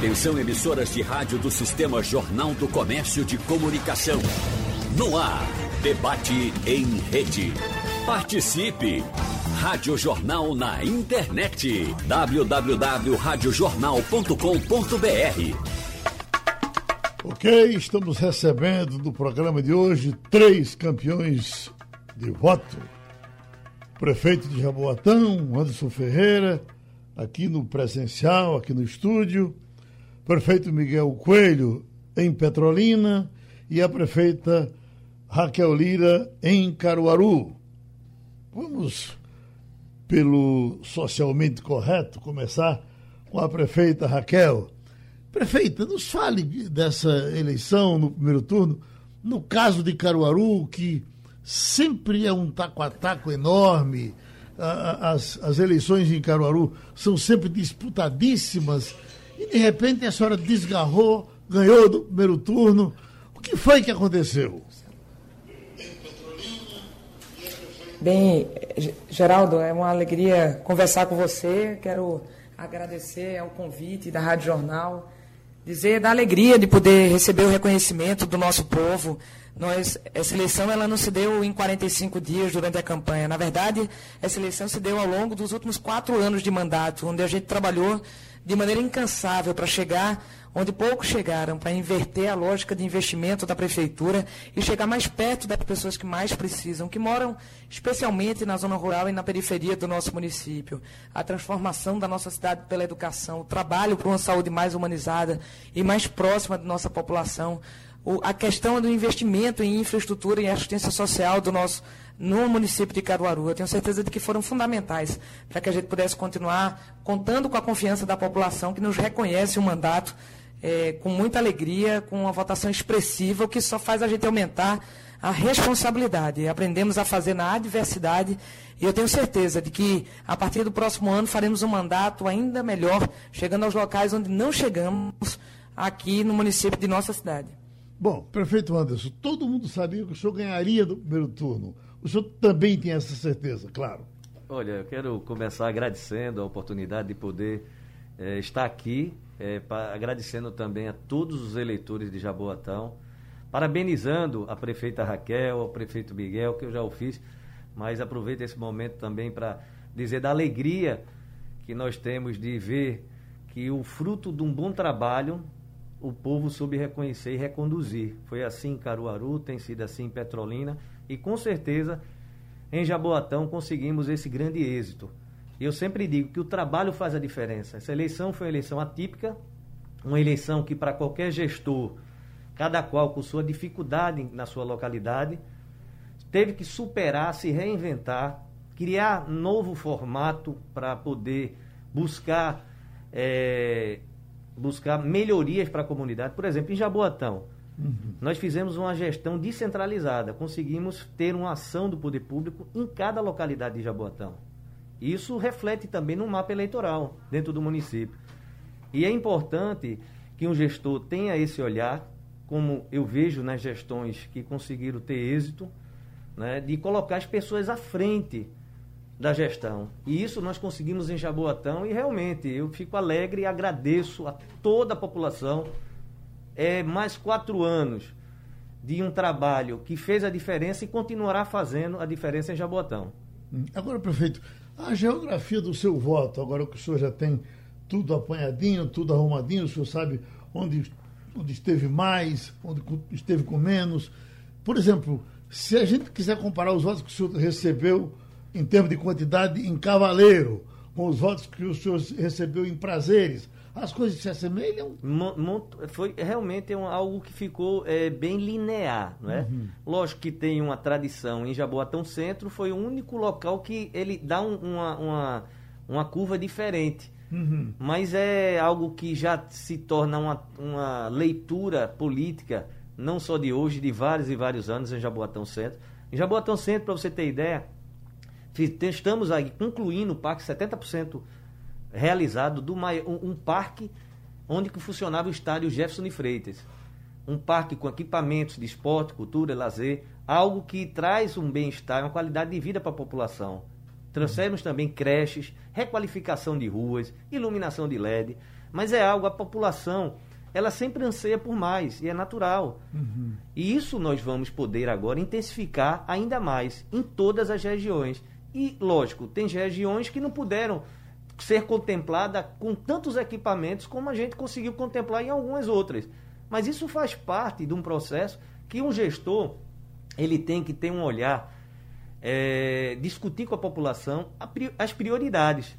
Atenção emissoras de rádio do Sistema Jornal do Comércio de Comunicação. No ar, debate em rede. Participe! Rádio Jornal na internet. www.radiojornal.com.br Ok, estamos recebendo no programa de hoje três campeões de voto. Prefeito de Jaboatão, Anderson Ferreira, aqui no presencial, aqui no estúdio. Prefeito Miguel Coelho, em Petrolina. E a prefeita Raquel Lira, em Caruaru. Vamos, pelo socialmente correto, começar com a prefeita Raquel. Prefeita, nos fale dessa eleição no primeiro turno, no caso de Caruaru, que sempre é um taco a taco enorme, as, as eleições em Caruaru são sempre disputadíssimas, e de repente a senhora desgarrou, ganhou do primeiro turno. O que foi que aconteceu? Bem, Geraldo, é uma alegria conversar com você. Quero agradecer ao convite da Rádio Jornal dizer da alegria de poder receber o reconhecimento do nosso povo. Nós, essa eleição ela não se deu em 45 dias durante a campanha. Na verdade, essa eleição se deu ao longo dos últimos quatro anos de mandato, onde a gente trabalhou de maneira incansável para chegar onde poucos chegaram, para inverter a lógica de investimento da prefeitura e chegar mais perto das pessoas que mais precisam, que moram especialmente na zona rural e na periferia do nosso município. A transformação da nossa cidade pela educação, o trabalho por uma saúde mais humanizada e mais próxima da nossa população, a questão do investimento em infraestrutura e assistência social do nosso no município de Caruaru. Eu tenho certeza de que foram fundamentais para que a gente pudesse continuar contando com a confiança da população que nos reconhece o mandato é, com muita alegria, com uma votação expressiva, o que só faz a gente aumentar a responsabilidade. Aprendemos a fazer na adversidade e eu tenho certeza de que a partir do próximo ano faremos um mandato ainda melhor, chegando aos locais onde não chegamos aqui no município de nossa cidade. Bom, prefeito Anderson, todo mundo sabia que o senhor ganharia no primeiro turno. O senhor também tem essa certeza, claro. Olha, eu quero começar agradecendo a oportunidade de poder é, estar aqui, é, pra, agradecendo também a todos os eleitores de Jaboatão, parabenizando a prefeita Raquel, ao prefeito Miguel, que eu já o fiz, mas aproveito esse momento também para dizer da alegria que nós temos de ver que o fruto de um bom trabalho o povo soube reconhecer e reconduzir. Foi assim em Caruaru, tem sido assim em Petrolina e com certeza em Jaboatão conseguimos esse grande êxito. Eu sempre digo que o trabalho faz a diferença. Essa eleição foi uma eleição atípica, uma eleição que para qualquer gestor, cada qual com sua dificuldade na sua localidade, teve que superar, se reinventar, criar novo formato para poder buscar é, buscar melhorias para a comunidade. Por exemplo, em Jaboatão, Uhum. Nós fizemos uma gestão descentralizada, conseguimos ter uma ação do poder público em cada localidade de Jaboatão. Isso reflete também no mapa eleitoral dentro do município. E é importante que um gestor tenha esse olhar, como eu vejo nas gestões que conseguiram ter êxito, né, de colocar as pessoas à frente da gestão. E isso nós conseguimos em Jaboatão e realmente eu fico alegre e agradeço a toda a população é, mais quatro anos de um trabalho que fez a diferença e continuará fazendo a diferença em Jaboatão. Agora, prefeito, a geografia do seu voto, agora que o senhor já tem tudo apanhadinho, tudo arrumadinho, o senhor sabe onde, onde esteve mais, onde esteve com menos. Por exemplo, se a gente quiser comparar os votos que o senhor recebeu em termos de quantidade em Cavaleiro, com os votos que o senhor recebeu em Prazeres, as coisas se assemelham? Foi realmente um, algo que ficou é, bem linear, não é? Uhum. Lógico que tem uma tradição em Jaboatão Centro, foi o único local que ele dá um, uma, uma, uma curva diferente. Uhum. Mas é algo que já se torna uma, uma leitura política, não só de hoje, de vários e vários anos em Jaboatão Centro. Em Jaboatão Centro, para você ter ideia, estamos aí concluindo o parque 70% realizado do um, um parque onde que funcionava o estádio Jefferson de Freitas. Um parque com equipamentos de esporte, cultura, lazer, algo que traz um bem-estar, uma qualidade de vida para a população. Trouxemos também creches, requalificação de ruas, iluminação de LED, mas é algo a população ela sempre anseia por mais e é natural. Uhum. E isso nós vamos poder agora intensificar ainda mais em todas as regiões. E, lógico, tem regiões que não puderam ser contempladas com tantos equipamentos como a gente conseguiu contemplar em algumas outras. Mas isso faz parte de um processo que um gestor ele tem que ter um olhar, é, discutir com a população as prioridades.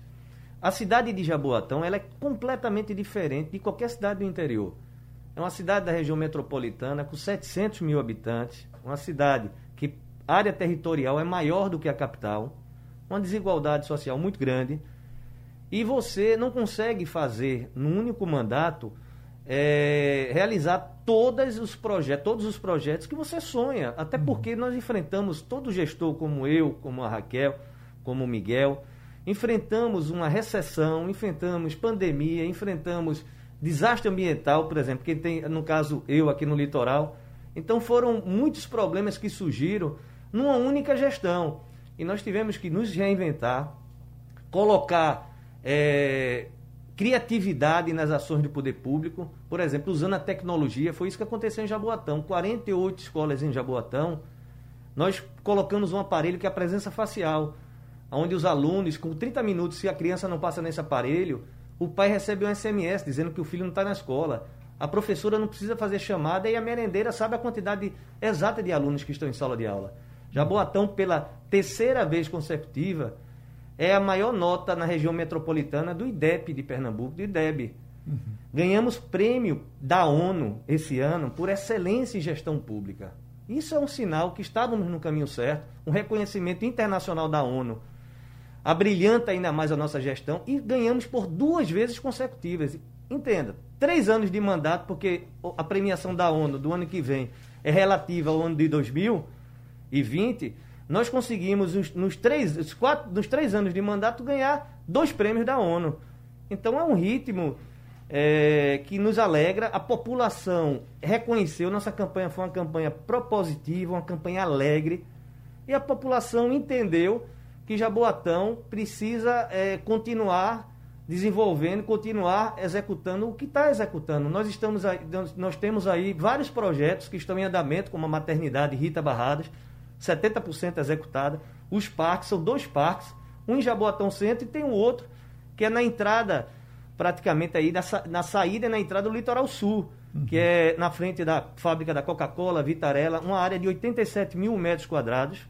A cidade de Jaboatão ela é completamente diferente de qualquer cidade do interior. É uma cidade da região metropolitana com 700 mil habitantes, uma cidade que área territorial é maior do que a capital, uma desigualdade social muito grande, e você não consegue fazer, num único mandato, é, realizar todos os projetos, todos os projetos que você sonha. Até uhum. porque nós enfrentamos todo gestor como eu, como a Raquel, como o Miguel, enfrentamos uma recessão, enfrentamos pandemia, enfrentamos desastre ambiental, por exemplo, que tem, no caso, eu aqui no litoral. Então foram muitos problemas que surgiram numa única gestão. E nós tivemos que nos reinventar, colocar é, criatividade nas ações do poder público, por exemplo, usando a tecnologia. Foi isso que aconteceu em Jaboatão. 48 escolas em Jaboatão, nós colocamos um aparelho que é a presença facial, onde os alunos, com 30 minutos, se a criança não passa nesse aparelho, o pai recebe um SMS dizendo que o filho não está na escola. A professora não precisa fazer chamada e a merendeira sabe a quantidade exata de alunos que estão em sala de aula. Jaboatão, pela terceira vez consecutiva, é a maior nota na região metropolitana do IDEP de Pernambuco, do IDEB. Uhum. Ganhamos prêmio da ONU esse ano por excelência em gestão pública. Isso é um sinal que estávamos no caminho certo, um reconhecimento internacional da ONU abrilhanta ainda mais a nossa gestão e ganhamos por duas vezes consecutivas. Entenda, três anos de mandato, porque a premiação da ONU do ano que vem é relativa ao ano de 2020, nós conseguimos, nos, três, quatro, nos três anos de mandato, ganhar dois prêmios da ONU. Então é um ritmo é, que nos alegra. A população reconheceu, nossa campanha foi uma campanha propositiva, uma campanha alegre, e a população entendeu que Jaboatão precisa é, continuar desenvolvendo, continuar executando o que está executando. Nós estamos aí, nós temos aí vários projetos que estão em andamento, como a maternidade Rita Barradas, 70% executada. Os parques, são dois parques, um em Jaboatão Centro e tem um outro que é na entrada, praticamente aí, na, na saída e na entrada do Litoral Sul, uhum. que é na frente da fábrica da Coca-Cola, Vitarella, uma área de 87 mil metros quadrados,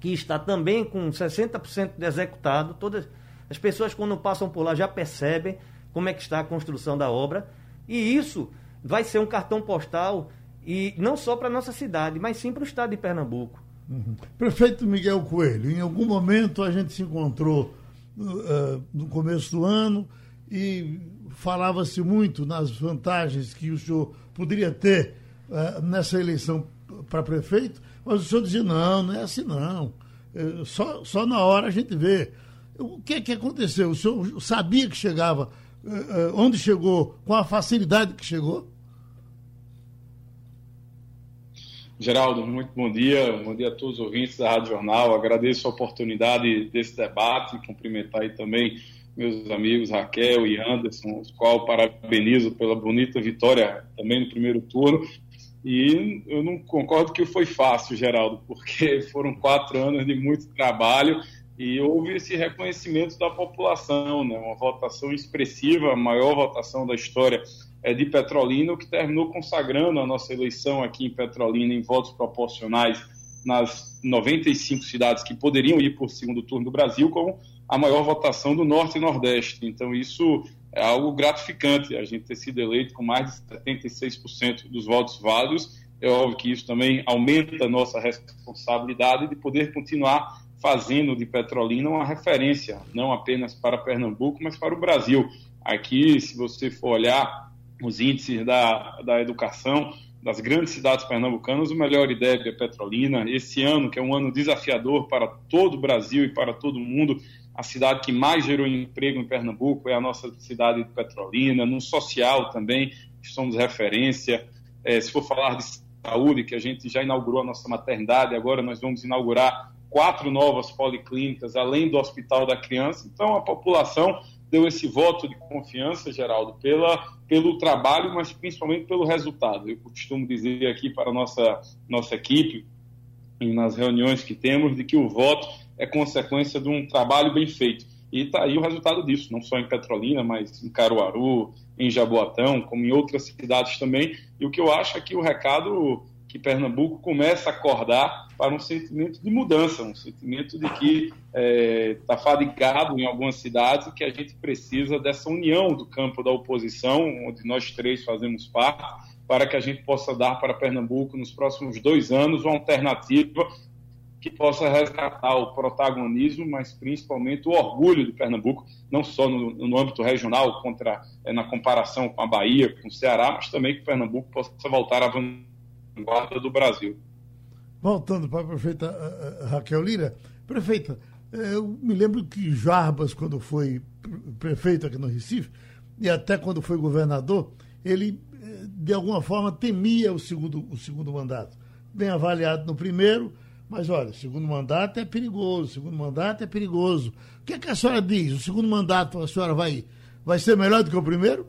que está também com 60% executado. Todas as pessoas, quando passam por lá, já percebem como é que está a construção da obra. E isso vai ser um cartão postal, e não só para a nossa cidade, mas sim para o estado de Pernambuco. Prefeito Miguel Coelho, em algum momento a gente se encontrou uh, no começo do ano e falava-se muito nas vantagens que o senhor poderia ter uh, nessa eleição para prefeito, mas o senhor dizia, não, não é assim não. É, só, só na hora a gente vê. O que é que aconteceu? O senhor sabia que chegava, onde chegou, com a facilidade que chegou? Geraldo, muito bom dia. Bom dia a todos os ouvintes da Rádio Jornal. Agradeço a oportunidade desse debate. Cumprimentar aí também meus amigos Raquel e Anderson, os qual parabenizo pela bonita vitória também no primeiro turno. E eu não concordo que foi fácil, Geraldo, porque foram quatro anos de muito trabalho e houve esse reconhecimento da população, né? uma votação expressiva, a maior votação da história de Petrolina, o que terminou consagrando a nossa eleição aqui em Petrolina em votos proporcionais nas 95 cidades que poderiam ir o segundo turno do Brasil, como a maior votação do Norte e Nordeste. Então, isso é algo gratificante, a gente ter sido eleito com mais de 76% dos votos válidos. É óbvio que isso também aumenta a nossa responsabilidade de poder continuar fazendo de Petrolina uma referência, não apenas para Pernambuco, mas para o Brasil. Aqui, se você for olhar os índices da, da educação das grandes cidades pernambucanas, o melhor IDEB é Petrolina. Esse ano, que é um ano desafiador para todo o Brasil e para todo o mundo, a cidade que mais gerou emprego em Pernambuco é a nossa cidade de Petrolina. No social também, somos referência. É, se for falar de saúde, que a gente já inaugurou a nossa maternidade, agora nós vamos inaugurar quatro novas policlínicas, além do Hospital da Criança. Então, a população deu esse voto de confiança, Geraldo, pela, pelo trabalho, mas principalmente pelo resultado. Eu costumo dizer aqui para a nossa, nossa equipe, e nas reuniões que temos, de que o voto é consequência de um trabalho bem feito. E está aí o resultado disso, não só em Petrolina, mas em Caruaru, em Jaboatão, como em outras cidades também. E o que eu acho é que o recado que Pernambuco começa a acordar para um sentimento de mudança, um sentimento de que está é, tá fadigado em algumas cidades e que a gente precisa dessa união do campo da oposição, onde nós três fazemos parte, para que a gente possa dar para Pernambuco nos próximos dois anos uma alternativa que possa resgatar o protagonismo, mas principalmente o orgulho de Pernambuco, não só no, no âmbito regional, contra, é, na comparação com a Bahia, com o Ceará, mas também que Pernambuco possa voltar à vanguarda do Brasil. Voltando para a prefeita eh, eh, Raquel Lira, prefeita, eh, eu me lembro que Jarbas, quando foi prefeito aqui no Recife, e até quando foi governador, ele de alguma forma temia o segundo, o segundo mandato. Bem avaliado no primeiro, mas olha, segundo mandato é perigoso, segundo mandato é perigoso. O que, é que a senhora diz? O segundo mandato a senhora vai, vai ser melhor do que o primeiro?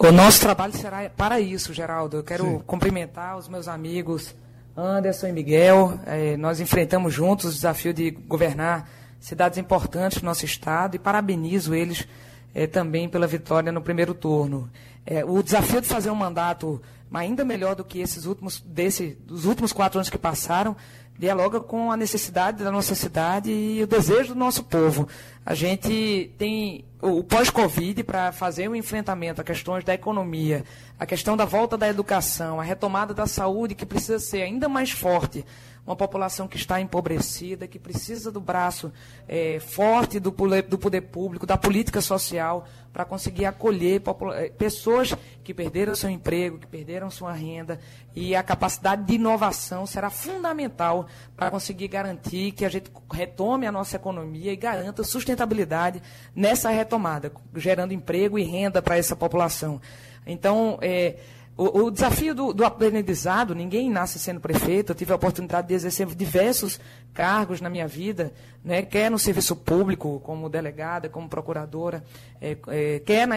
O nosso trabalho será para isso, Geraldo. Eu quero Sim. cumprimentar os meus amigos Anderson e Miguel. É, nós enfrentamos juntos o desafio de governar cidades importantes do nosso estado e parabenizo eles é, também pela vitória no primeiro turno. É, o desafio de fazer um mandato ainda melhor do que esses últimos, desse, dos últimos quatro anos que passaram, dialoga com a necessidade da nossa cidade e o desejo do nosso povo. A gente tem o pós-Covid para fazer o um enfrentamento a questões da economia, a questão da volta da educação, a retomada da saúde, que precisa ser ainda mais forte uma população que está empobrecida, que precisa do braço é, forte do, do poder público, da política social, para conseguir acolher é, pessoas que perderam seu emprego, que perderam sua renda, e a capacidade de inovação será fundamental para conseguir garantir que a gente retome a nossa economia e garanta sustentabilidade nessa retomada, gerando emprego e renda para essa população. Então, é, o, o desafio do, do, aprendizado, ninguém nasce sendo prefeito. Eu tive a oportunidade de exercer diversos cargos na minha vida, né, quer no serviço público, como delegada, como procuradora, é, é, quer na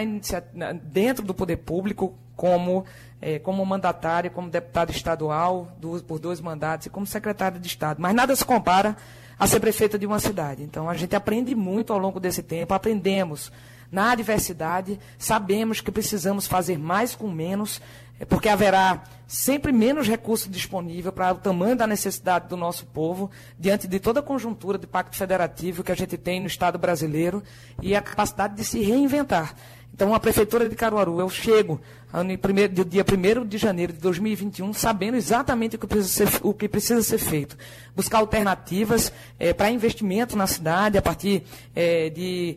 dentro do poder público, como, é, como mandatária, como deputado estadual, do, por dois mandatos, e como secretária de Estado. Mas nada se compara a ser prefeita de uma cidade. Então, a gente aprende muito ao longo desse tempo, aprendemos na adversidade, sabemos que precisamos fazer mais com menos, é porque haverá sempre menos recurso disponível para o tamanho da necessidade do nosso povo, diante de toda a conjuntura de pacto federativo que a gente tem no Estado brasileiro e a capacidade de se reinventar. Então, a Prefeitura de Caruaru, eu chego no dia 1 de janeiro de 2021 sabendo exatamente o que precisa ser, o que precisa ser feito. Buscar alternativas é, para investimento na cidade, a partir é, de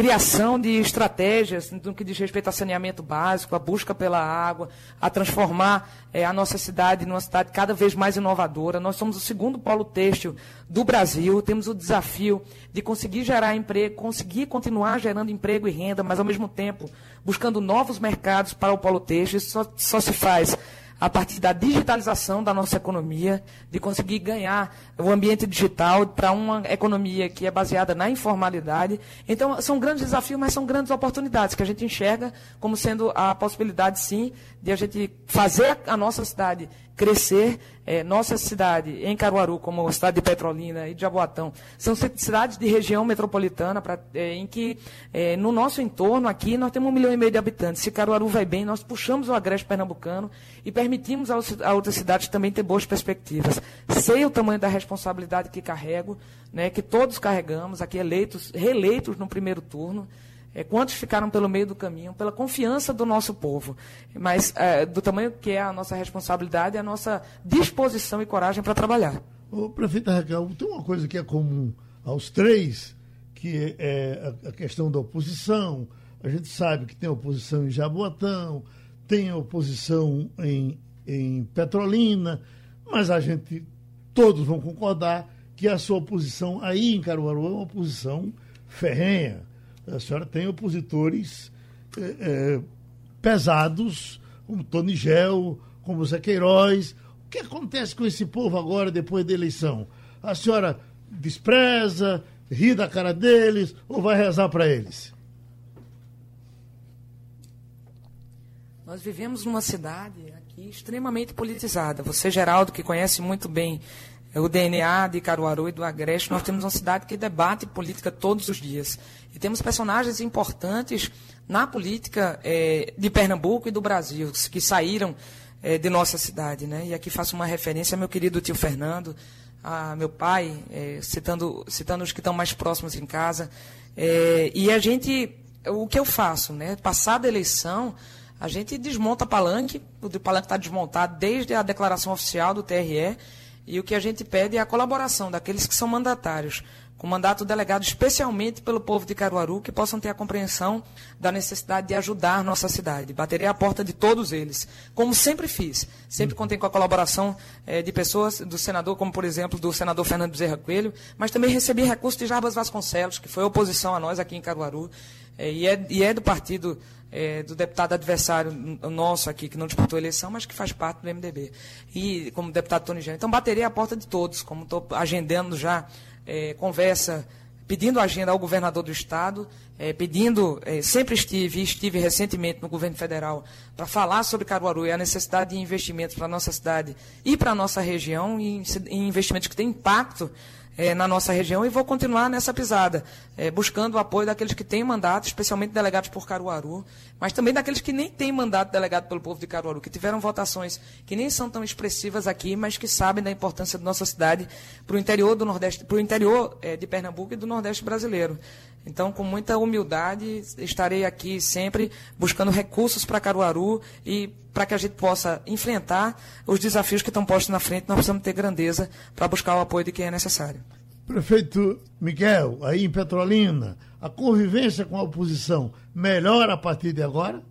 criação de estratégias no que diz respeito a saneamento básico, a busca pela água, a transformar é, a nossa cidade numa cidade cada vez mais inovadora. Nós somos o segundo polo têxtil do Brasil, temos o desafio de conseguir gerar emprego, conseguir continuar gerando emprego e renda, mas ao mesmo tempo buscando novos mercados para o polo têxtil. Isso só, só se faz a partir da digitalização da nossa economia, de conseguir ganhar o ambiente digital para uma economia que é baseada na informalidade. Então, são grandes desafios, mas são grandes oportunidades que a gente enxerga como sendo a possibilidade, sim, de a gente fazer a nossa cidade crescer. É, nossa cidade, em Caruaru, como a cidade de Petrolina e de Jaboatão, são cidades de região metropolitana, pra, é, em que é, no nosso entorno aqui nós temos um milhão e meio de habitantes. Se Caruaru vai bem, nós puxamos o agreste pernambucano e permitimos a, outras cidades também ter boas perspectivas. Sei o tamanho da responsabilidade que carrego, né, que todos carregamos, aqui eleitos, reeleitos no primeiro turno. É, quantos ficaram pelo meio do caminho, pela confiança do nosso povo, mas é, do tamanho que é a nossa responsabilidade a nossa disposição e coragem para trabalhar. Ô, prefeita Raquel, tem uma coisa que é comum aos três, que é a questão da oposição. A gente sabe que tem oposição em Jaboatão, tem oposição em, em Petrolina, mas a gente, todos vão concordar que a sua oposição aí em Caruaru é uma oposição ferrenha a senhora tem opositores é, é, pesados, como Tony Gel, como Zé Queiroz, que acontece com esse povo agora, depois da eleição? A senhora despreza, ri da cara deles ou vai rezar para eles? Nós vivemos numa cidade aqui extremamente politizada. Você, Geraldo, que conhece muito bem o DNA de Caruaru e do Agreste, nós temos uma cidade que debate política todos os dias. E temos personagens importantes na política é, de Pernambuco e do Brasil, que saíram é, de nossa cidade. Né? E aqui faço uma referência ao meu querido tio Fernando, a meu pai, é, citando, citando os que estão mais próximos em casa. É, e a gente, o que eu faço? Né? Passada a eleição, a gente desmonta palanque, o palanque está desmontado desde a declaração oficial do TRE, e o que a gente pede é a colaboração daqueles que são mandatários, com mandato delegado especialmente pelo povo de Caruaru, que possam ter a compreensão da necessidade de ajudar nossa cidade. Baterei a porta de todos eles, como sempre fiz. Sempre contei com a colaboração eh, de pessoas, do senador, como por exemplo do senador Fernando Bezerra Coelho, mas também recebi recursos de Jarbas Vasconcelos, que foi oposição a nós aqui em Caruaru, eh, e, é, e é do partido é, do deputado adversário nosso aqui, que não disputou a eleição, mas que faz parte do MDB. E como deputado Tony Jânio. Então, bateria a porta de todos, como estou agendando já é, conversa, pedindo agenda ao governador do Estado, é, pedindo, é, sempre estive estive recentemente no governo federal para falar sobre Caruaru e a necessidade de investimentos para a nossa cidade e para a nossa região, e investimentos que têm impacto é, na nossa região e vou continuar nessa pisada, é, buscando o apoio daqueles que têm mandato, especialmente delegados por Caruaru, mas também daqueles que nem têm mandato delegado pelo povo de Caruaru, que tiveram votações que nem são tão expressivas aqui, mas que sabem da importância da nossa cidade para o interior do Nordeste, para o interior é, de Pernambuco e do Nordeste brasileiro. Então, com muita humildade, estarei aqui sempre buscando recursos para Caruaru e para que a gente possa enfrentar os desafios que estão postos na frente, nós precisamos ter grandeza para buscar o apoio de quem é necessário. Prefeito Miguel, aí em Petrolina, a convivência com a oposição melhora a partir de agora?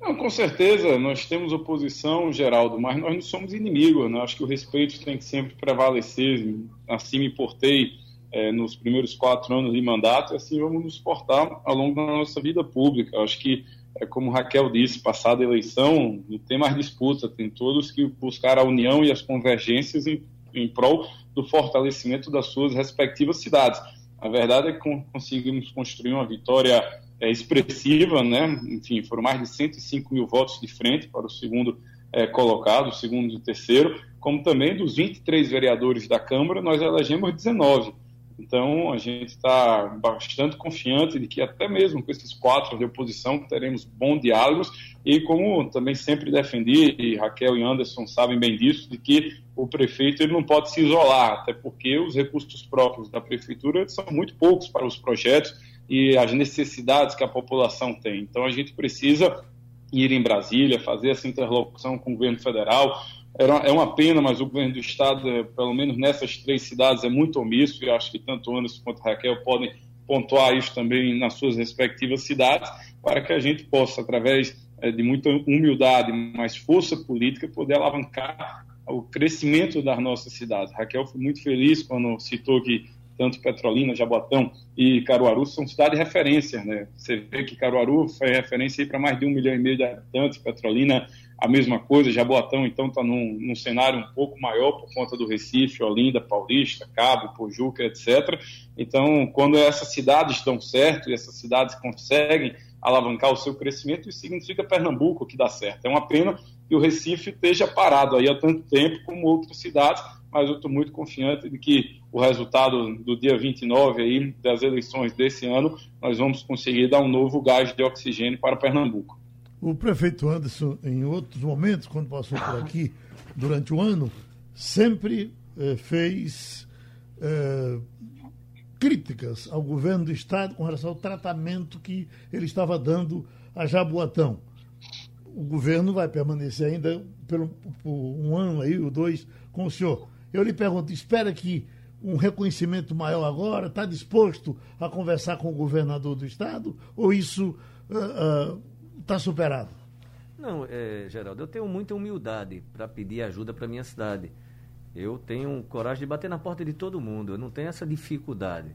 Não, com certeza, nós temos oposição, Geraldo, mas nós não somos inimigos. Né? Acho que o respeito tem que sempre prevalecer. Assim me portei é, nos primeiros quatro anos de mandato, e assim vamos nos portar ao longo da nossa vida pública. Acho que, é, como Raquel disse, passada a eleição, não tem mais disputa, tem todos que buscar a união e as convergências em, em prol do fortalecimento das suas respectivas cidades. A verdade é que conseguimos construir uma vitória é, expressiva, né? enfim, foram mais de 105 mil votos de frente para o segundo é, colocado, o segundo e o terceiro, como também dos 23 vereadores da Câmara, nós elegemos 19. Então, a gente está bastante confiante de que, até mesmo com esses quatro de oposição, teremos bons diálogos. E, como também sempre defendi, e Raquel e Anderson sabem bem disso, de que o prefeito ele não pode se isolar, até porque os recursos próprios da prefeitura são muito poucos para os projetos e as necessidades que a população tem. Então, a gente precisa ir em Brasília, fazer essa interlocução com o governo federal, é uma pena, mas o governo do estado, é, pelo menos nessas três cidades, é muito omisso, e acho que tanto Anderson quanto Raquel podem pontuar isso também nas suas respectivas cidades, para que a gente possa, através é, de muita humildade, mais força política, poder alavancar o crescimento das nossas cidades. Raquel foi muito feliz quando citou que tanto Petrolina, Jaboatão e Caruaru são cidades de referência. Né? Você vê que Caruaru foi referência para mais de um milhão e meio de habitantes, Petrolina a mesma coisa, Jaboatão então está num, num, cenário um pouco maior por conta do Recife, Olinda, Paulista, Cabo, Pojuca, etc. Então, quando essas cidades dão certo e essas cidades conseguem alavancar o seu crescimento, isso significa Pernambuco que dá certo. É uma pena que o Recife esteja parado aí há tanto tempo como outras cidades, mas eu estou muito confiante de que o resultado do dia 29 aí das eleições desse ano, nós vamos conseguir dar um novo gás de oxigênio para Pernambuco. O prefeito Anderson, em outros momentos, quando passou por aqui durante o ano, sempre eh, fez eh, críticas ao governo do Estado com relação ao tratamento que ele estava dando a Jaboatão. O governo vai permanecer ainda por, por um ano aí, ou dois, com o senhor. Eu lhe pergunto, espera que um reconhecimento maior agora? Está disposto a conversar com o governador do Estado? Ou isso uh, uh, está superado? Não, é, Geraldo, eu tenho muita humildade para pedir ajuda para minha cidade. Eu tenho coragem de bater na porta de todo mundo, eu não tenho essa dificuldade.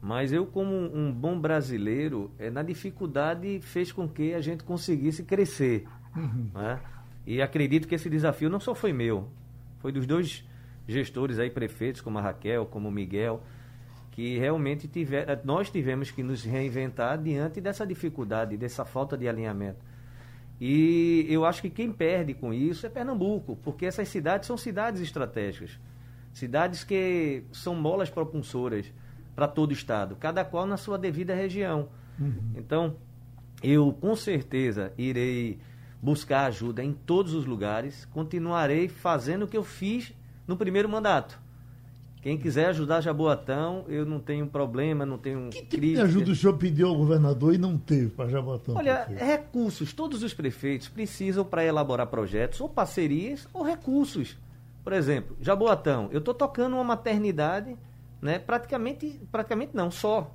Mas eu, como um bom brasileiro, é, na dificuldade fez com que a gente conseguisse crescer. Uhum. Né? E acredito que esse desafio não só foi meu, foi dos dois gestores aí, prefeitos, como a Raquel, como o Miguel, que realmente tiver, nós tivemos que nos reinventar diante dessa dificuldade, dessa falta de alinhamento. E eu acho que quem perde com isso é Pernambuco, porque essas cidades são cidades estratégicas. Cidades que são molas propulsoras para todo o estado, cada qual na sua devida região. Uhum. Então, eu com certeza irei buscar ajuda em todos os lugares, continuarei fazendo o que eu fiz no primeiro mandato. Quem quiser ajudar Jaboatão, eu não tenho problema, não tenho que tipo de ajuda o senhor pediu ao governador e não teve para Jaboatão? Olha, prefeito? recursos. Todos os prefeitos precisam para elaborar projetos, ou parcerias, ou recursos. Por exemplo, Jaboatão, eu estou tocando uma maternidade, né, praticamente, praticamente não, só.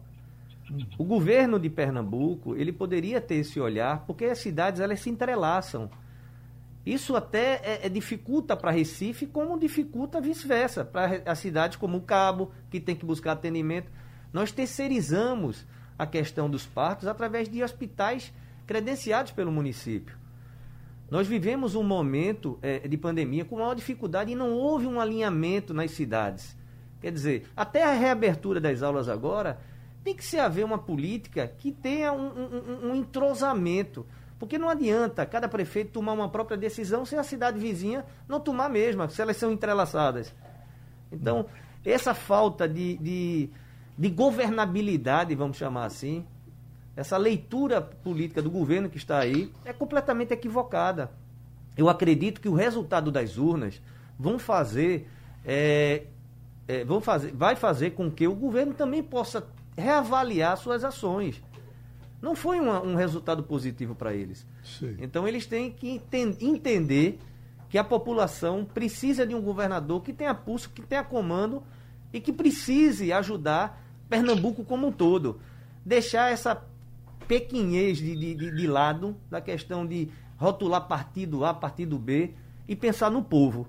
O governo de Pernambuco, ele poderia ter esse olhar, porque as cidades elas se entrelaçam. Isso até é, é dificulta para Recife, como dificulta vice-versa, para as cidades como o Cabo, que tem que buscar atendimento. Nós terceirizamos a questão dos partos através de hospitais credenciados pelo município. Nós vivemos um momento é, de pandemia com maior dificuldade e não houve um alinhamento nas cidades. Quer dizer, até a reabertura das aulas agora, tem que se haver uma política que tenha um, um, um entrosamento. Porque não adianta cada prefeito tomar uma própria decisão se a cidade vizinha não tomar a mesma, se elas são entrelaçadas. Então, essa falta de, de, de governabilidade, vamos chamar assim, essa leitura política do governo que está aí é completamente equivocada. Eu acredito que o resultado das urnas vão fazer, é, é, vão fazer, vai fazer com que o governo também possa reavaliar suas ações. Não foi uma, um resultado positivo para eles. Sim. Então eles têm que entender que a população precisa de um governador que tenha pulso, que tenha comando e que precise ajudar Pernambuco como um todo. Deixar essa pequenez de, de, de, de lado da questão de rotular partido A, partido B e pensar no povo.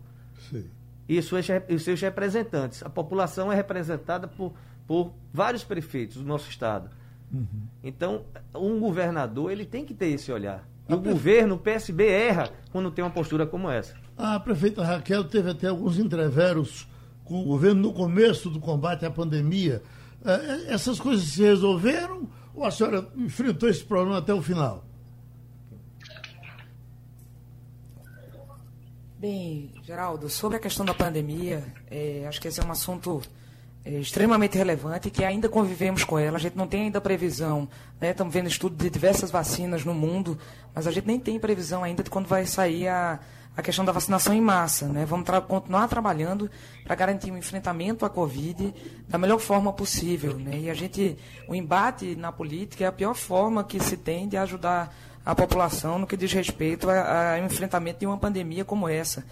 Sim. E suas, os seus representantes. A população é representada por por vários prefeitos do nosso estado. Uhum. Então, um governador ele tem que ter esse olhar. E a o prefe... governo, o PSB, erra quando tem uma postura como essa. A prefeita Raquel teve até alguns entreveros com o governo no começo do combate à pandemia. É, é, essas coisas se resolveram ou a senhora enfrentou esse problema até o final? Bem, Geraldo, sobre a questão da pandemia, é, acho que esse é um assunto extremamente relevante que ainda convivemos com ela. A gente não tem ainda previsão, né? estamos vendo estudo de diversas vacinas no mundo, mas a gente nem tem previsão ainda de quando vai sair a, a questão da vacinação em massa. Né? Vamos tra continuar trabalhando para garantir o um enfrentamento à Covid da melhor forma possível. Né? E a gente, o embate na política é a pior forma que se tem de ajudar a população no que diz respeito ao enfrentamento de uma pandemia como essa.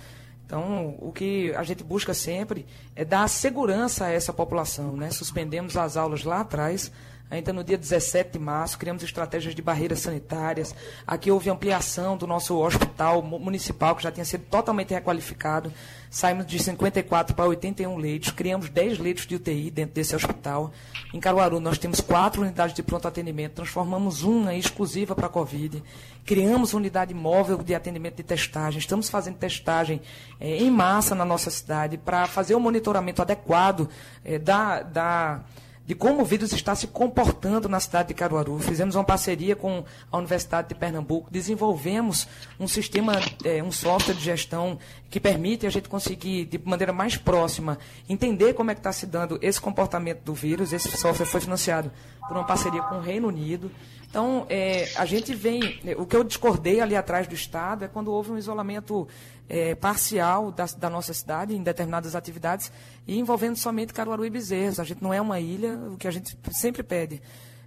Então, o que a gente busca sempre é dar segurança a essa população. Né? Suspendemos as aulas lá atrás, ainda no dia 17 de março, criamos estratégias de barreiras sanitárias. Aqui houve ampliação do nosso hospital municipal, que já tinha sido totalmente requalificado. Saímos de 54 para 81 leitos, criamos 10 leitos de UTI dentro desse hospital. Em Caruaru, nós temos quatro unidades de pronto atendimento, transformamos uma exclusiva para a Covid. Criamos unidade móvel de atendimento de testagem. Estamos fazendo testagem é, em massa na nossa cidade para fazer o monitoramento adequado é, da, da de como o vírus está se comportando na cidade de Caruaru. Fizemos uma parceria com a Universidade de Pernambuco, desenvolvemos um sistema, é, um software de gestão que permite a gente conseguir, de maneira mais próxima, entender como é que está se dando esse comportamento do vírus. Esse software foi financiado por uma parceria com o Reino Unido. Então, é, a gente vem. O que eu discordei ali atrás do Estado é quando houve um isolamento é, parcial da, da, nossa cidade em determinadas atividades e envolvendo somente Caruaru e Bezerros. A gente não é uma ilha, o que a gente sempre pede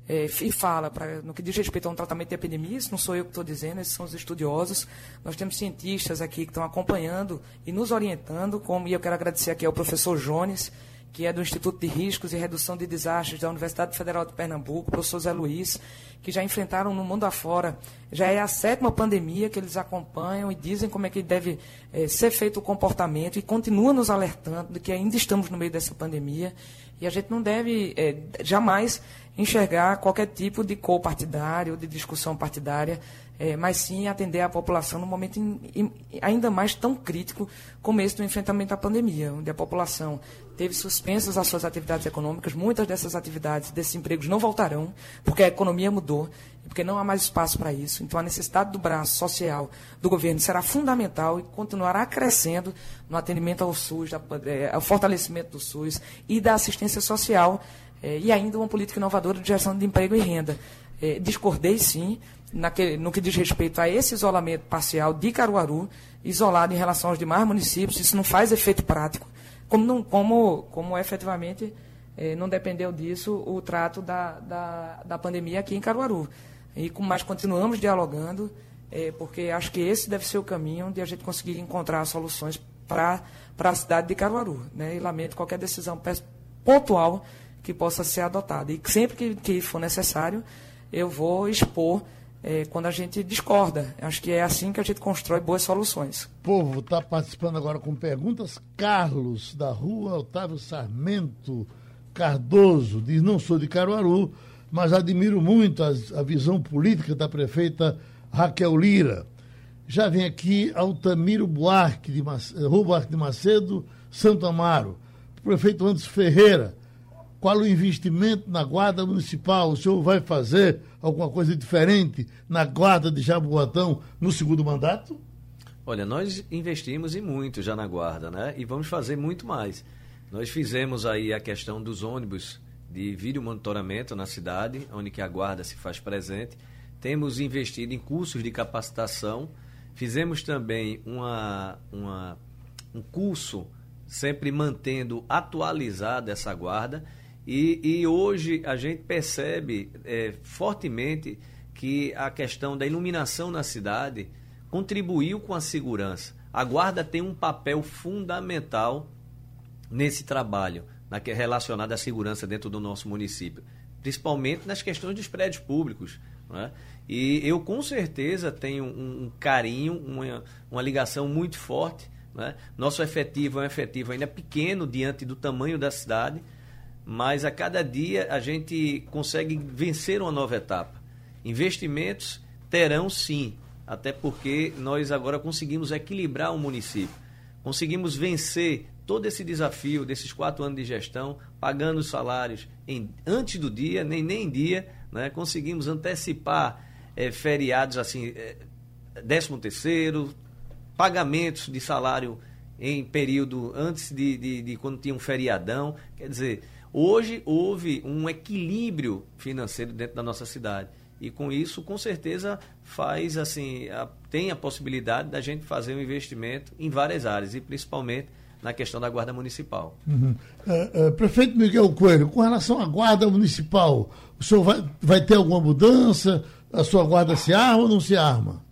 é, e fala, pra, no que diz respeito a um tratamento de epidemia, isso não sou eu que estou dizendo, esses são os estudiosos. Nós temos cientistas aqui que estão acompanhando e nos orientando, como, e eu quero agradecer aqui ao professor Jones, que é do Instituto de Riscos e Redução de Desastres da Universidade Federal de Pernambuco, o professor Zé Luiz, que já enfrentaram no mundo afora. Já é a sétima pandemia que eles acompanham e dizem como é que deve é, ser feito o comportamento e continuam nos alertando de que ainda estamos no meio dessa pandemia e a gente não deve é, jamais enxergar qualquer tipo de cor partidário, de discussão partidária é, mas sim atender a população num momento in, in, ainda mais tão crítico como esse do enfrentamento à pandemia, onde a população teve suspensas as suas atividades econômicas, muitas dessas atividades, desses empregos não voltarão, porque a economia mudou, porque não há mais espaço para isso. Então, a necessidade do braço social do governo será fundamental e continuará crescendo no atendimento ao SUS, é, ao fortalecimento do SUS e da assistência social, é, e ainda uma política inovadora de geração de emprego e renda. É, discordei, sim, naquele, no que diz respeito a esse isolamento parcial de Caruaru, isolado em relação aos demais municípios, isso não faz efeito prático, como, não, como, como efetivamente eh, não dependeu disso o trato da, da, da pandemia aqui em Caruaru. E, mas continuamos dialogando, eh, porque acho que esse deve ser o caminho de a gente conseguir encontrar soluções para a cidade de Caruaru. Né? E lamento qualquer decisão pontual que possa ser adotada. E sempre que, que for necessário, eu vou expor é, quando a gente discorda. Acho que é assim que a gente constrói boas soluções. O povo está participando agora com perguntas. Carlos, da rua Otávio Sarmento Cardoso, diz: Não sou de Caruaru, mas admiro muito a, a visão política da prefeita Raquel Lira. Já vem aqui Altamiro Buarque de, Macedo, Buarque de Macedo, Santo Amaro. Prefeito Anderson Ferreira qual o investimento na Guarda Municipal? O senhor vai fazer alguma coisa diferente na Guarda de Jaboatão no segundo mandato? Olha, nós investimos e muito já na Guarda, né? E vamos fazer muito mais. Nós fizemos aí a questão dos ônibus de vídeo monitoramento na cidade, onde que a Guarda se faz presente. Temos investido em cursos de capacitação. Fizemos também uma, uma, um curso sempre mantendo atualizada essa guarda e, e hoje a gente percebe é, fortemente que a questão da iluminação na cidade contribuiu com a segurança. A guarda tem um papel fundamental nesse trabalho, na que é relacionado à segurança dentro do nosso município, principalmente nas questões dos prédios públicos. Né? E eu com certeza tenho um, um carinho, uma, uma ligação muito forte. Né? Nosso efetivo é um efetivo ainda pequeno diante do tamanho da cidade, mas a cada dia a gente consegue vencer uma nova etapa. Investimentos terão sim, até porque nós agora conseguimos equilibrar o município. Conseguimos vencer todo esse desafio desses quatro anos de gestão, pagando os salários em, antes do dia, nem, nem em dia, né? conseguimos antecipar é, feriados assim, é, décimo terceiro, pagamentos de salário em período antes de, de, de quando tinha um feriadão. Quer dizer, Hoje houve um equilíbrio financeiro dentro da nossa cidade. E com isso, com certeza, faz assim, a, tem a possibilidade da gente fazer um investimento em várias áreas, e principalmente na questão da Guarda Municipal. Uhum. É, é, prefeito Miguel Coelho, com relação à Guarda Municipal, o senhor vai, vai ter alguma mudança? A sua guarda se arma ou não se arma?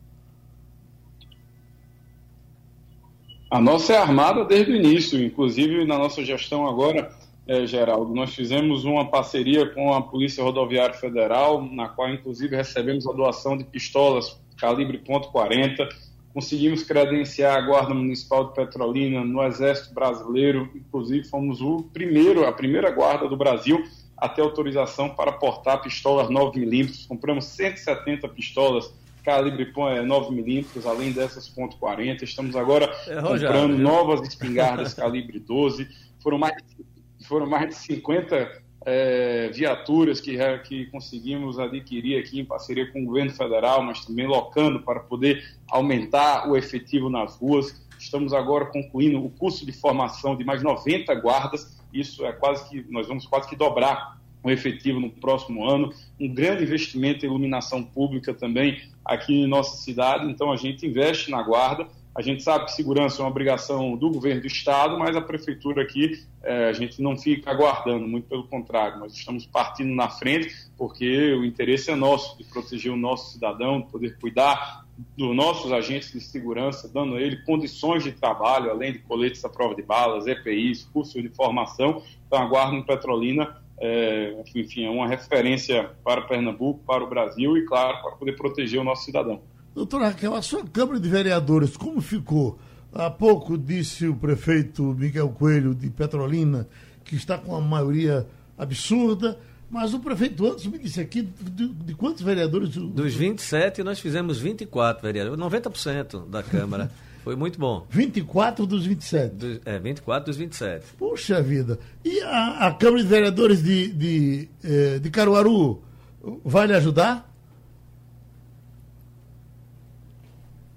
A nossa é armada desde o início, inclusive na nossa gestão agora é, Geraldo, nós fizemos uma parceria com a Polícia Rodoviária Federal, na qual, inclusive, recebemos a doação de pistolas calibre .40, conseguimos credenciar a Guarda Municipal de Petrolina no Exército Brasileiro, inclusive fomos o primeiro, a primeira guarda do Brasil a ter autorização para portar pistolas 9mm. Compramos 170 pistolas calibre 9mm, além dessas .40. Estamos agora é, comprando novas espingardas calibre 12. Foram mais de foram mais de 50 é, viaturas que, que conseguimos adquirir aqui em parceria com o governo federal, mas também locando para poder aumentar o efetivo nas ruas. Estamos agora concluindo o curso de formação de mais 90 guardas. Isso é quase que nós vamos quase que dobrar o efetivo no próximo ano. Um grande investimento em iluminação pública também aqui em nossa cidade. Então a gente investe na guarda a gente sabe que segurança é uma obrigação do governo do Estado, mas a prefeitura aqui, é, a gente não fica aguardando, muito pelo contrário, nós estamos partindo na frente, porque o interesse é nosso, de proteger o nosso cidadão, de poder cuidar dos nossos agentes de segurança, dando a ele condições de trabalho, além de coletes à prova de balas, EPIs, cursos de formação. Então, a Guarda em Petrolina é, enfim, é uma referência para Pernambuco, para o Brasil e, claro, para poder proteger o nosso cidadão. Doutora Raquel, a sua Câmara de Vereadores, como ficou? Há pouco disse o prefeito Miguel Coelho de Petrolina que está com uma maioria absurda, Mas o prefeito antes me disse aqui de, de quantos vereadores? Dos 27, nós fizemos 24 vereadores, 90% da Câmara. Foi muito bom. 24 dos 27? Do, é, 24 dos 27. Puxa vida. E a, a Câmara de Vereadores de, de, eh, de Caruaru vai lhe ajudar?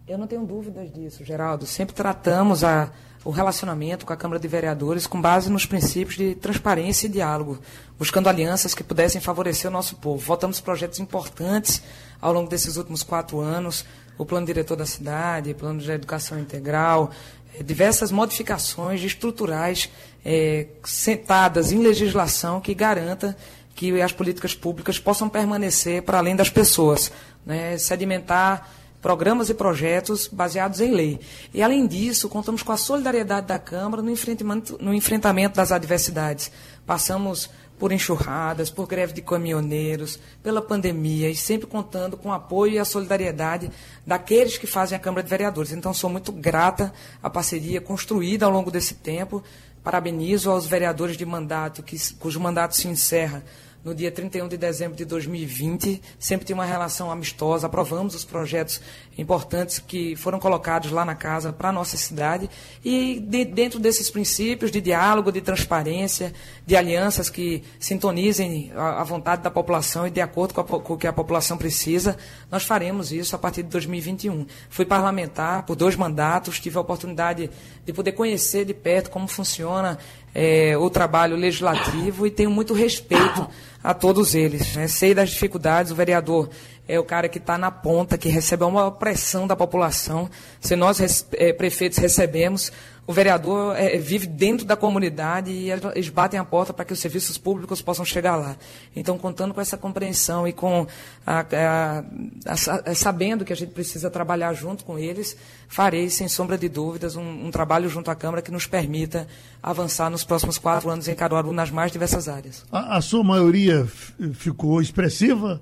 Eu não tenho dúvidas disso, Geraldo. Sempre tratamos a, o relacionamento com a Câmara de Vereadores com base nos princípios de transparência e diálogo, buscando alianças que pudessem favorecer o nosso povo. Votamos projetos importantes ao longo desses últimos quatro anos, o plano diretor da cidade, plano de educação integral, eh, diversas modificações estruturais é, sentadas em legislação que garanta que as políticas públicas possam permanecer para além das pessoas, né, sedimentar programas e projetos baseados em lei. E, além disso, contamos com a solidariedade da Câmara no enfrentamento, no enfrentamento das adversidades. Passamos por enxurradas, por greve de caminhoneiros, pela pandemia, e sempre contando com o apoio e a solidariedade daqueles que fazem a Câmara de Vereadores. Então, sou muito grata à parceria construída ao longo desse tempo. Parabenizo aos vereadores de mandato, que, cujo mandato se encerra no dia 31 de dezembro de 2020. Sempre tinha uma relação amistosa, aprovamos os projetos importantes que foram colocados lá na casa para a nossa cidade. E de, dentro desses princípios de diálogo, de transparência, de alianças que sintonizem a, a vontade da população e de acordo com, a, com o que a população precisa, nós faremos isso a partir de 2021. Fui parlamentar por dois mandatos, tive a oportunidade de poder conhecer de perto como funciona é, o trabalho legislativo e tenho muito respeito a todos eles. Né? Sei das dificuldades, o vereador é o cara que está na ponta, que recebe uma pressão da população. Se nós, é, prefeitos, recebemos, o vereador é, vive dentro da comunidade e eles batem a porta para que os serviços públicos possam chegar lá. Então, contando com essa compreensão e com a, a, a, sabendo que a gente precisa trabalhar junto com eles, farei, sem sombra de dúvidas, um, um trabalho junto à Câmara que nos permita avançar nos próximos quatro anos em Caruaru nas mais diversas áreas. A, sua maioria ficou expressiva?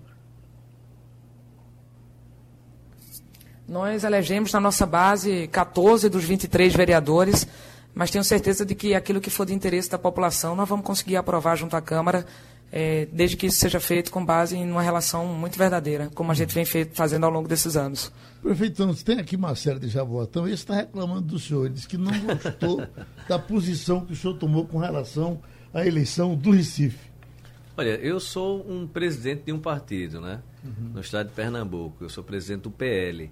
Nós elegemos na nossa base 14 dos 23 vereadores, mas tenho certeza de que aquilo que for de interesse da população nós vamos conseguir aprovar junto à Câmara, é, desde que isso seja feito com base em uma relação muito verdadeira, como a gente vem feito, fazendo ao longo desses anos. Prefeito, você tem aqui Marcelo de Jaboatão, ele está reclamando do senhor, ele disse que não gostou da posição que o senhor tomou com relação à eleição do Recife. Olha, eu sou um presidente de um partido, né? Uhum. No estado de Pernambuco. Eu sou presidente do PL.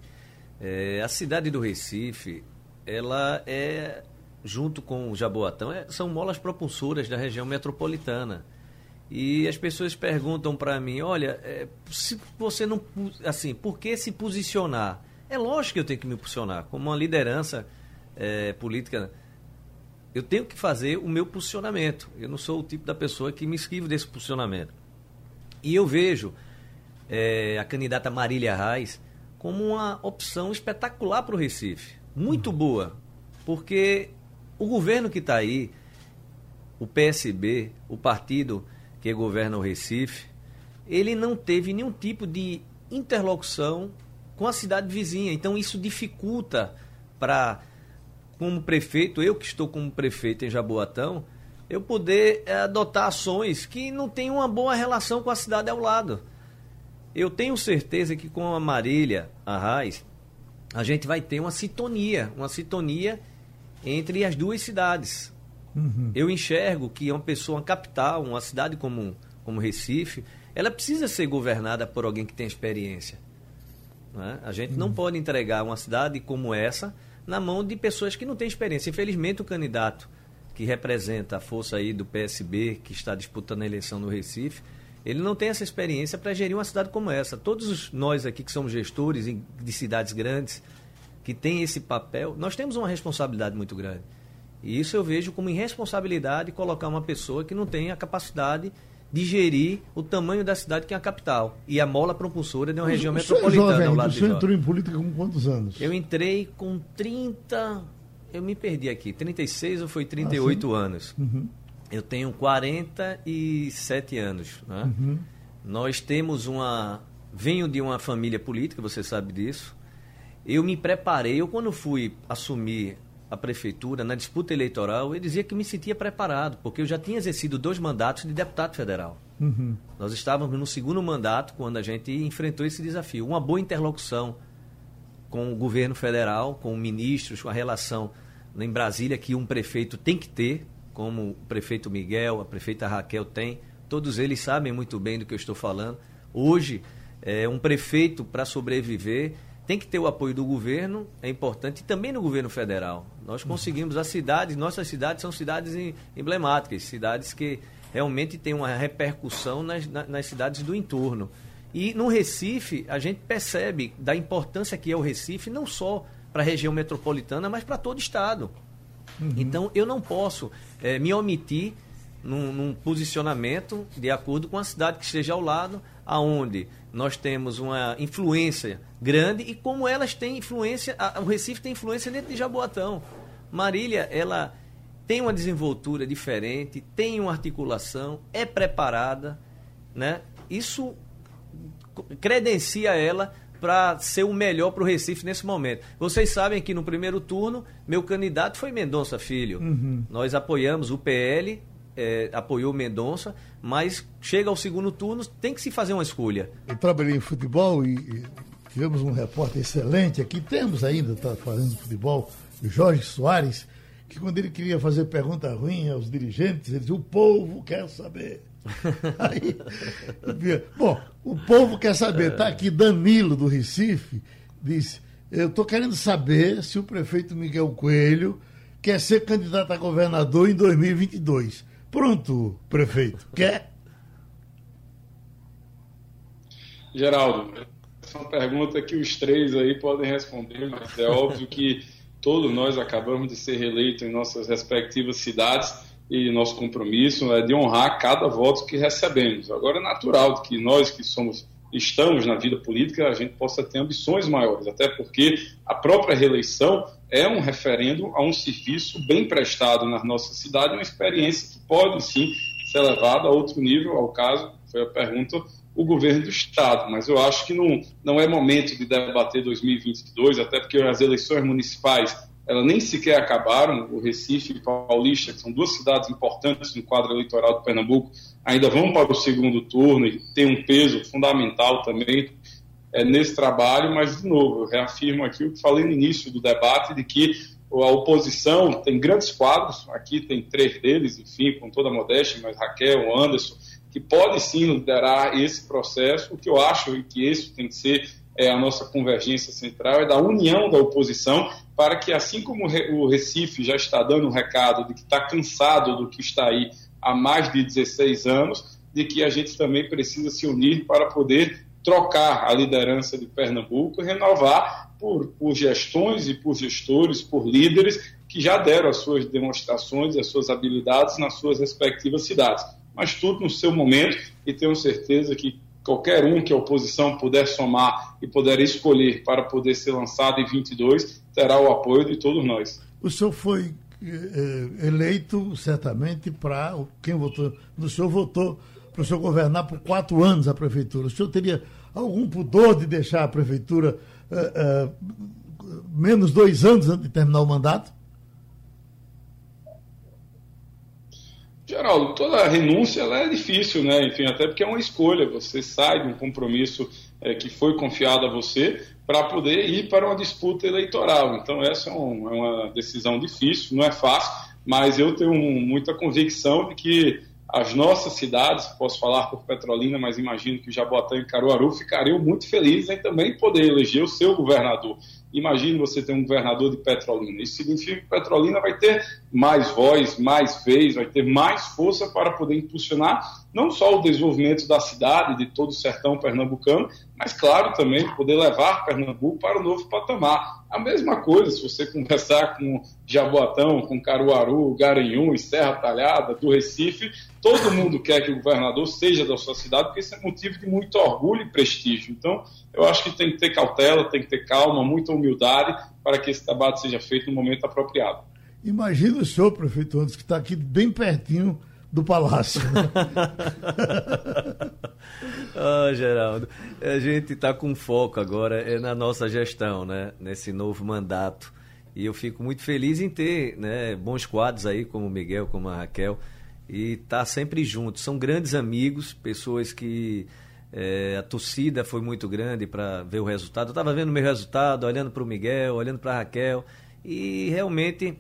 É, a cidade do Recife, ela é, junto com o Jaboatão, é, são molas propulsoras da região metropolitana. E as pessoas perguntam para mim, olha, é, se você não, assim, por que se posicionar? É lógico que eu tenho que me posicionar, como uma liderança é, política, eu tenho que fazer o meu posicionamento. Eu não sou o tipo da pessoa que me esquivo desse posicionamento. E eu vejo é, a candidata Marília Reis como uma opção espetacular para o Recife. Muito uhum. boa. Porque o governo que está aí, o PSB, o partido que governa o Recife, ele não teve nenhum tipo de interlocução com a cidade vizinha. Então isso dificulta para, como prefeito, eu que estou como prefeito em Jaboatão, eu poder é, adotar ações que não têm uma boa relação com a cidade ao lado. Eu tenho certeza que com a Marília Arraes, a gente vai ter uma sintonia, uma sintonia entre as duas cidades. Uhum. Eu enxergo que uma pessoa, uma capital, uma cidade como, como Recife, ela precisa ser governada por alguém que tem experiência. Né? A gente uhum. não pode entregar uma cidade como essa na mão de pessoas que não têm experiência. Infelizmente, o candidato que representa a força aí do PSB, que está disputando a eleição no Recife, ele não tem essa experiência para gerir uma cidade como essa. Todos nós aqui que somos gestores de cidades grandes, que têm esse papel, nós temos uma responsabilidade muito grande. E isso eu vejo como irresponsabilidade colocar uma pessoa que não tem a capacidade de gerir o tamanho da cidade que é a capital e a mola propulsora de uma região metropolitana jovem, ao lado Você entrou em política com quantos anos? Eu entrei com 30, eu me perdi aqui, 36 ou foi 38 ah, anos. Uhum. Eu tenho 47 anos. Né? Uhum. Nós temos uma. Venho de uma família política, você sabe disso. Eu me preparei, eu quando fui assumir à prefeitura, na disputa eleitoral, eu dizia que me sentia preparado, porque eu já tinha exercido dois mandatos de deputado federal. Uhum. Nós estávamos no segundo mandato quando a gente enfrentou esse desafio. Uma boa interlocução com o governo federal, com ministros, com a relação em Brasília que um prefeito tem que ter, como o prefeito Miguel, a prefeita Raquel tem. Todos eles sabem muito bem do que eu estou falando. Hoje, é, um prefeito, para sobreviver, tem que ter o apoio do governo, é importante, e também no governo federal. Nós conseguimos as cidades, nossas cidades são cidades emblemáticas, cidades que realmente têm uma repercussão nas, nas cidades do entorno. E no Recife, a gente percebe da importância que é o Recife, não só para a região metropolitana, mas para todo o Estado. Uhum. Então, eu não posso é, me omitir num, num, posicionamento de acordo com a cidade que esteja ao lado, aonde nós temos uma influência grande e como elas têm influência, a, o Recife tem influência dentro de Jaboatão. Marília, ela tem uma desenvoltura diferente, tem uma articulação, é preparada, né? Isso credencia ela para ser o melhor para o Recife nesse momento. Vocês sabem que no primeiro turno, meu candidato foi Mendonça Filho. Uhum. Nós apoiamos o PL, é, apoiou Mendonça, mas chega ao segundo turno, tem que se fazer uma escolha. Eu trabalhei em futebol e, e tivemos um repórter excelente aqui, temos ainda, está fazendo futebol, Jorge Soares, que quando ele queria fazer pergunta ruim aos dirigentes, ele dizia, o povo quer saber. Aí, bom, o povo quer saber. Está aqui Danilo do Recife, disse: Eu estou querendo saber se o prefeito Miguel Coelho quer ser candidato a governador em 2022. Pronto, prefeito. Quer? Geraldo, essa é uma pergunta que os três aí podem responder, mas é óbvio que todos nós acabamos de ser reeleitos em nossas respectivas cidades e nosso compromisso é de honrar cada voto que recebemos. Agora é natural que nós que somos estamos na vida política a gente possa ter ambições maiores, até porque a própria reeleição é um referendo a um serviço bem prestado na nossa cidade, uma experiência que pode sim ser levada a outro nível, ao caso, foi a pergunta, o governo do Estado. Mas eu acho que não, não é momento de debater 2022, até porque as eleições municipais elas nem sequer acabaram. O Recife e Paulista, que são duas cidades importantes no quadro eleitoral de Pernambuco, ainda vão para o segundo turno e tem um peso fundamental também é, nesse trabalho. Mas, de novo, eu reafirmo aqui o que falei no início do debate, de que a oposição tem grandes quadros, aqui tem três deles, enfim, com toda a modéstia, mas Raquel, Anderson, que pode sim liderar esse processo. O que eu acho que isso tem que ser é, a nossa convergência central é da união da oposição para que, assim como o Recife já está dando um recado de que está cansado do que está aí há mais de 16 anos, de que a gente também precisa se unir para poder trocar a liderança de Pernambuco renovar por, por gestões e por gestores, por líderes que já deram as suas demonstrações as suas habilidades nas suas respectivas cidades. Mas tudo no seu momento e tenho certeza que qualquer um que a oposição puder somar e puder escolher para poder ser lançado em 22 terá o apoio de todos nós. O senhor foi eh, eleito certamente para quem votou. O senhor votou para o senhor governar por quatro anos a prefeitura. O senhor teria algum pudor de deixar a prefeitura eh, eh, menos dois anos antes de terminar o mandato? Geraldo, toda renúncia ela é difícil, né? Enfim, até porque é uma escolha. Você sai de um compromisso é, que foi confiado a você para poder ir para uma disputa eleitoral. Então, essa é, um, é, uma decisão difícil, não é fácil, mas eu tenho muita convicção de que as nossas cidades, posso falar por Petrolina, mas imagino que Jaboatão e Caruaru ficariam muito felizes em também poder eleger o seu governador. Imagine você ter um governador de Petrolina. Isso significa que Petrolina vai ter mais voz, mais vez, vai ter mais força para poder impulsionar não só o desenvolvimento da cidade, de todo o sertão pernambucano, mas, claro, também poder levar Pernambuco para o novo patamar. A mesma coisa se você conversar com Jaboatão, com Caruaru, Garanhuns, Serra Talhada, do Recife, todo mundo quer que o governador seja da sua cidade, porque isso é motivo de muito orgulho e prestígio. Então, eu acho que tem que ter cautela, tem que ter calma, muita humildade para que esse debate seja feito no momento apropriado. Imagina o senhor, prefeito Andes, que está aqui bem pertinho do palácio. Oh, Geraldo, a gente está com foco agora é na nossa gestão, né? nesse novo mandato. E eu fico muito feliz em ter né, bons quadros aí, como o Miguel, como a Raquel, e tá sempre junto. São grandes amigos, pessoas que é, a torcida foi muito grande para ver o resultado. Eu estava vendo o meu resultado, olhando para o Miguel, olhando para a Raquel, e realmente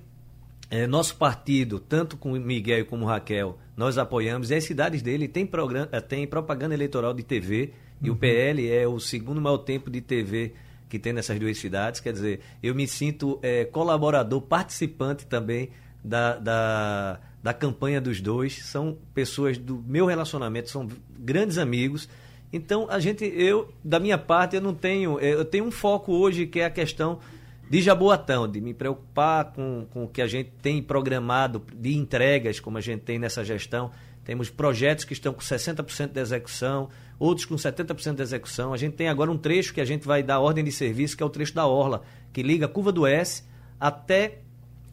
é, nosso partido, tanto com o Miguel como o Raquel, nós apoiamos. E as cidades dele tem, programa, é, tem propaganda eleitoral de TV, uhum. e o uhum. PL é o segundo maior tempo de TV que tem nessas duas cidades. Quer dizer, eu me sinto é, colaborador, participante também da, da, da campanha dos dois. São pessoas do meu relacionamento, são grandes amigos. Então, a gente, eu, da minha parte, eu não tenho. Eu tenho um foco hoje que é a questão de Jaboatão, de me preocupar com, com o que a gente tem programado de entregas, como a gente tem nessa gestão. Temos projetos que estão com 60% de execução, outros com 70% de execução. A gente tem agora um trecho que a gente vai dar ordem de serviço, que é o trecho da Orla, que liga a Curva do S até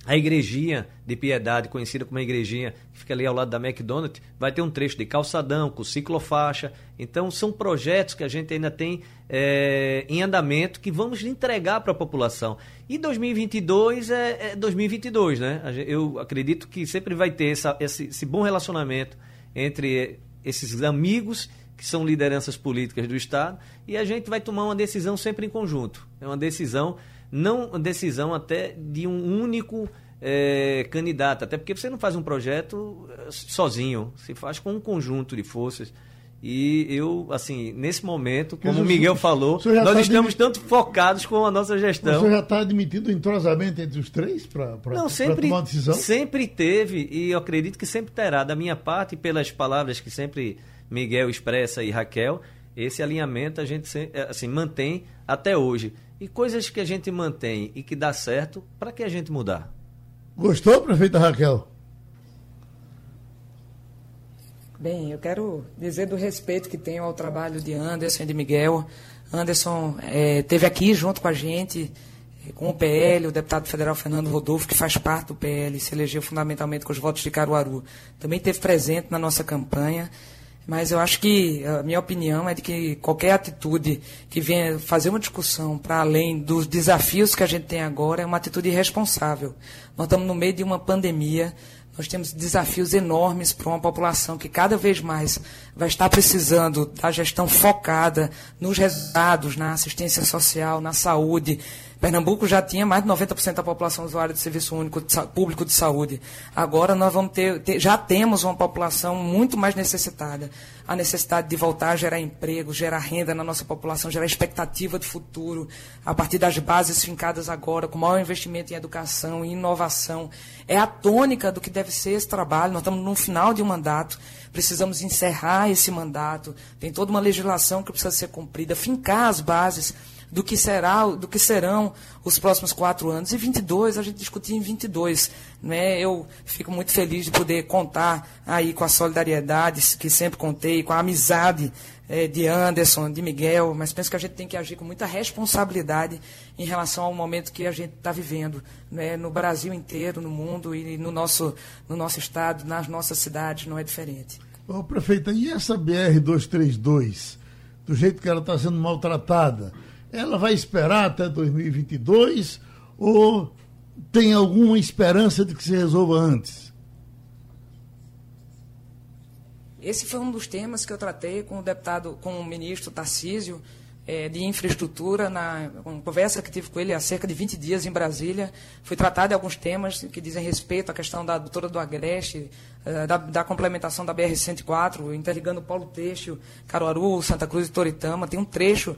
a igrejinha de piedade, conhecida como a igrejinha, que fica ali ao lado da McDonald's, vai ter um trecho de calçadão, com ciclofaixa. Então, são projetos que a gente ainda tem é, em andamento que vamos entregar para a população. E 2022 é, é 2022, né? Eu acredito que sempre vai ter essa, esse, esse bom relacionamento entre esses amigos que são lideranças políticas do Estado, e a gente vai tomar uma decisão sempre em conjunto. É uma decisão não decisão até de um único é, candidato, até porque você não faz um projeto eh, sozinho, se faz com um conjunto de forças. E eu, assim, nesse momento, como o Miguel falou, nós tá estamos tanto focados com a nossa gestão. Você já está admitindo o entrosamento entre os três para tomar uma decisão? Sempre teve, e eu acredito que sempre terá, da minha parte, pelas palavras que sempre Miguel expressa e Raquel, esse alinhamento a gente assim, mantém até hoje. E coisas que a gente mantém e que dá certo, para que a gente mudar? Gostou, prefeita Raquel? Bem, eu quero dizer do respeito que tenho ao trabalho de Anderson e de Miguel. Anderson é, teve aqui junto com a gente, com o PL, o deputado federal Fernando Rodolfo, que faz parte do PL, se elegeu fundamentalmente com os votos de Caruaru. Também teve presente na nossa campanha. Mas eu acho que a minha opinião é de que qualquer atitude que venha fazer uma discussão para além dos desafios que a gente tem agora é uma atitude irresponsável. Nós estamos no meio de uma pandemia, nós temos desafios enormes para uma população que cada vez mais vai estar precisando da gestão focada nos resultados, na assistência social, na saúde, Pernambuco já tinha mais de 90% da população usuária de serviço único de, público de saúde. Agora nós vamos ter, ter, já temos uma população muito mais necessitada. A necessidade de voltar a gerar emprego, gerar renda na nossa população, gerar expectativa de futuro, a partir das bases fincadas agora, com maior investimento em educação e inovação. É a tônica do que deve ser esse trabalho. Nós estamos no final de um mandato precisamos encerrar esse mandato, tem toda uma legislação que precisa ser cumprida, fincar as bases do que será, do que serão os próximos quatro anos. E 22, a gente discutia em 22. Né? Eu fico muito feliz de poder contar aí com a solidariedade que sempre contei, com a amizade é, de Anderson, de Miguel, mas penso que a gente tem que agir com muita responsabilidade em relação ao momento que a gente está vivendo, né? no Brasil inteiro, no mundo e no nosso, no nosso estado, nas nossas cidades, não é diferente. Ô, prefeita, e essa BR-232, do jeito que ela está sendo maltratada, ela vai esperar até 2022 ou tem alguma esperança de que se resolva antes? Esse foi um dos temas que eu tratei com o deputado, com o ministro Tarcísio, é, de infraestrutura, na conversa que tive com ele há cerca de 20 dias em Brasília. Fui tratado de alguns temas que dizem respeito à questão da doutora do Agreste, é, da, da, complementação da BR-104, interligando Paulo Teixo, Caruaru, Santa Cruz e Toritama. Tem um trecho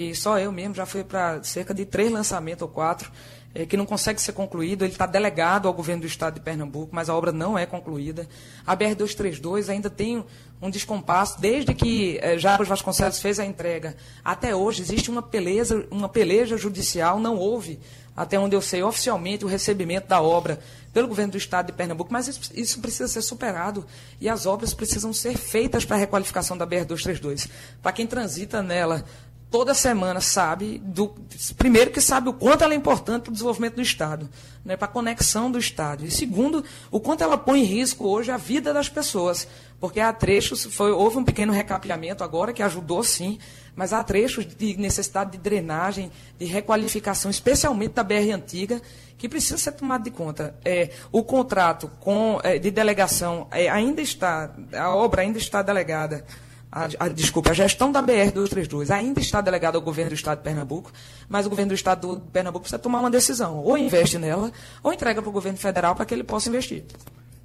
que só eu mesmo já fui para cerca de três lançamentos ou quatro, é, que não consegue ser concluído. Ele está delegado ao governo do estado de Pernambuco, mas a obra não é concluída. A BR-232 ainda tem um descompasso, desde que é, Jarbas Vasconcelos fez a entrega até hoje, existe uma peleja, uma peleja judicial, não houve, até onde eu sei, oficialmente o recebimento da obra pelo governo do estado de Pernambuco, mas isso, isso precisa ser superado e as obras precisam ser feitas para a requalificação da BR-232. Para quem transita nela toda semana sabe, do, primeiro que sabe o quanto ela é importante para o desenvolvimento do Estado, né, para a conexão do Estado. E segundo, o quanto ela põe em risco hoje a vida das pessoas. Porque há trechos, foi, houve um pequeno recapeamento agora, que ajudou sim, mas há trechos de necessidade de drenagem, de requalificação, especialmente da BR antiga, que precisa ser tomado de conta. É, o contrato com, é, de delegação é, ainda está, a obra ainda está delegada a, a, desculpa, a gestão da BR-232 ainda está delegada ao governo do Estado de Pernambuco, mas o governo do Estado de Pernambuco precisa tomar uma decisão. Ou investe nela, ou entrega para o governo federal para que ele possa investir.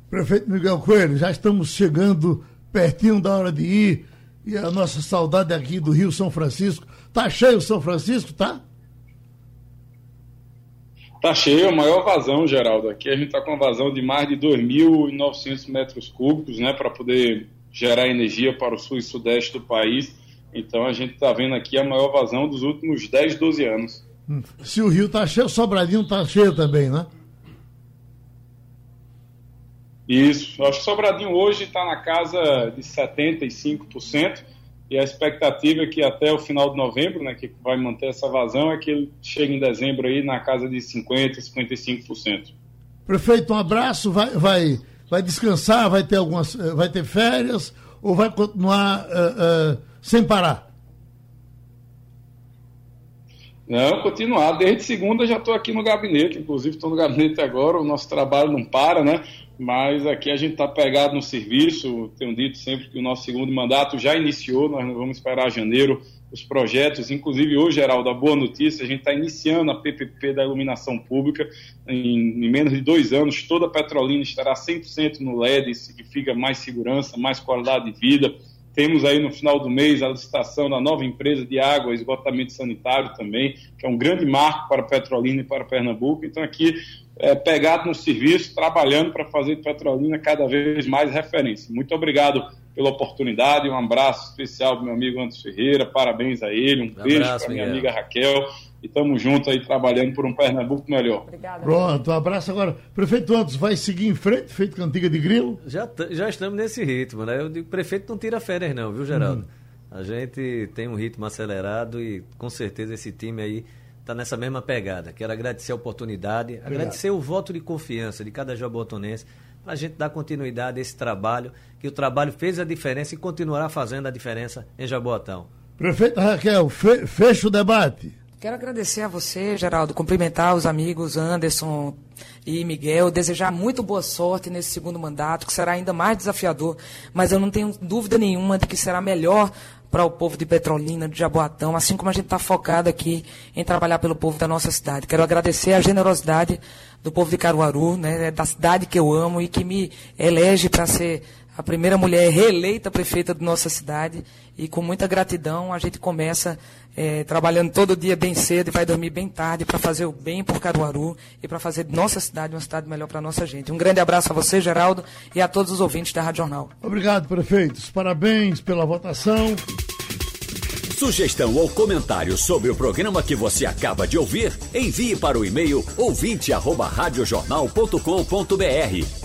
Prefeito Miguel Coelho, já estamos chegando pertinho da hora de ir. E a nossa saudade aqui do Rio São Francisco. Tá cheio São Francisco, tá? Tá cheio, a maior vazão, Geraldo. Aqui a gente está com uma vazão de mais de 2.900 metros cúbicos, né, para poder gerar energia para o sul e sudeste do país. Então a gente está vendo aqui a maior vazão dos últimos 10, 12 anos. Hum. Se o rio está cheio, o Sobradinho está cheio também, né? Isso. Acho que Sobradinho hoje está na casa de 75%. E a expectativa é que até o final de novembro, né, que vai manter essa vazão, é que ele chegue em dezembro aí na casa de 50%, 55%. Prefeito, um abraço. Vai, vai vai descansar, vai ter algumas, eh, vai ter férias ou vai continuar uh, uh, sem parar? Não, continuar. Desde segunda já estou aqui no gabinete, inclusive estou no gabinete agora, o nosso trabalho não para, né? Mas aqui a gente está pegado no serviço. Tenho dito sempre que o nosso segundo mandato já iniciou, nós não vamos esperar janeiro os projetos. Inclusive, hoje, Geraldo, a boa notícia, a gente está iniciando a PPP da iluminação pública. Em, em, menos de dois anos, toda a Petrolina estará 100% no LED, significa mais segurança, mais qualidade de vida. Temos aí no final do mês a licitação da nova empresa de água e esgotamento sanitário também, que é um grande marco para Petrolina e para Pernambuco. Então, aqui, é, pegado no serviço, trabalhando para fazer Petrolina cada vez mais referência. Muito obrigado pela oportunidade. Um abraço especial para meu amigo Anderson Ferreira, parabéns a ele, um, um beijo para minha amiga Raquel. E estamos juntos aí trabalhando por um Pernambuco melhor. Obrigada. Pronto, um abraço agora. Prefeito Antos, vai seguir em frente, feito cantiga de grilo? Já, já estamos nesse ritmo, né? Eu digo, prefeito não tira férias não, viu, Geraldo? Hum. A gente tem um ritmo acelerado e com certeza esse time aí está nessa mesma pegada. Quero agradecer a oportunidade, Obrigado. agradecer o voto de confiança de cada jabotonense para a gente dar continuidade a esse trabalho, que o trabalho fez a diferença e continuará fazendo a diferença em Jaboatão. Prefeita Raquel, fe fecha o debate. Quero agradecer a você, Geraldo, cumprimentar os amigos Anderson e Miguel, desejar muito boa sorte nesse segundo mandato, que será ainda mais desafiador, mas eu não tenho dúvida nenhuma de que será melhor para o povo de Petrolina, de Jaboatão, assim como a gente está focado aqui em trabalhar pelo povo da nossa cidade. Quero agradecer a generosidade do povo de Caruaru, né, da cidade que eu amo e que me elege para ser a primeira mulher reeleita prefeita da nossa cidade. E com muita gratidão a gente começa é, trabalhando todo dia bem cedo e vai dormir bem tarde para fazer o bem por Caruaru e para fazer nossa cidade uma cidade melhor para nossa gente. Um grande abraço a você, Geraldo, e a todos os ouvintes da Rádio Jornal. Obrigado, prefeitos. Parabéns pela votação. Sugestão ou comentário sobre o programa que você acaba de ouvir, envie para o e-mail ouvinte@radiojornal.com.br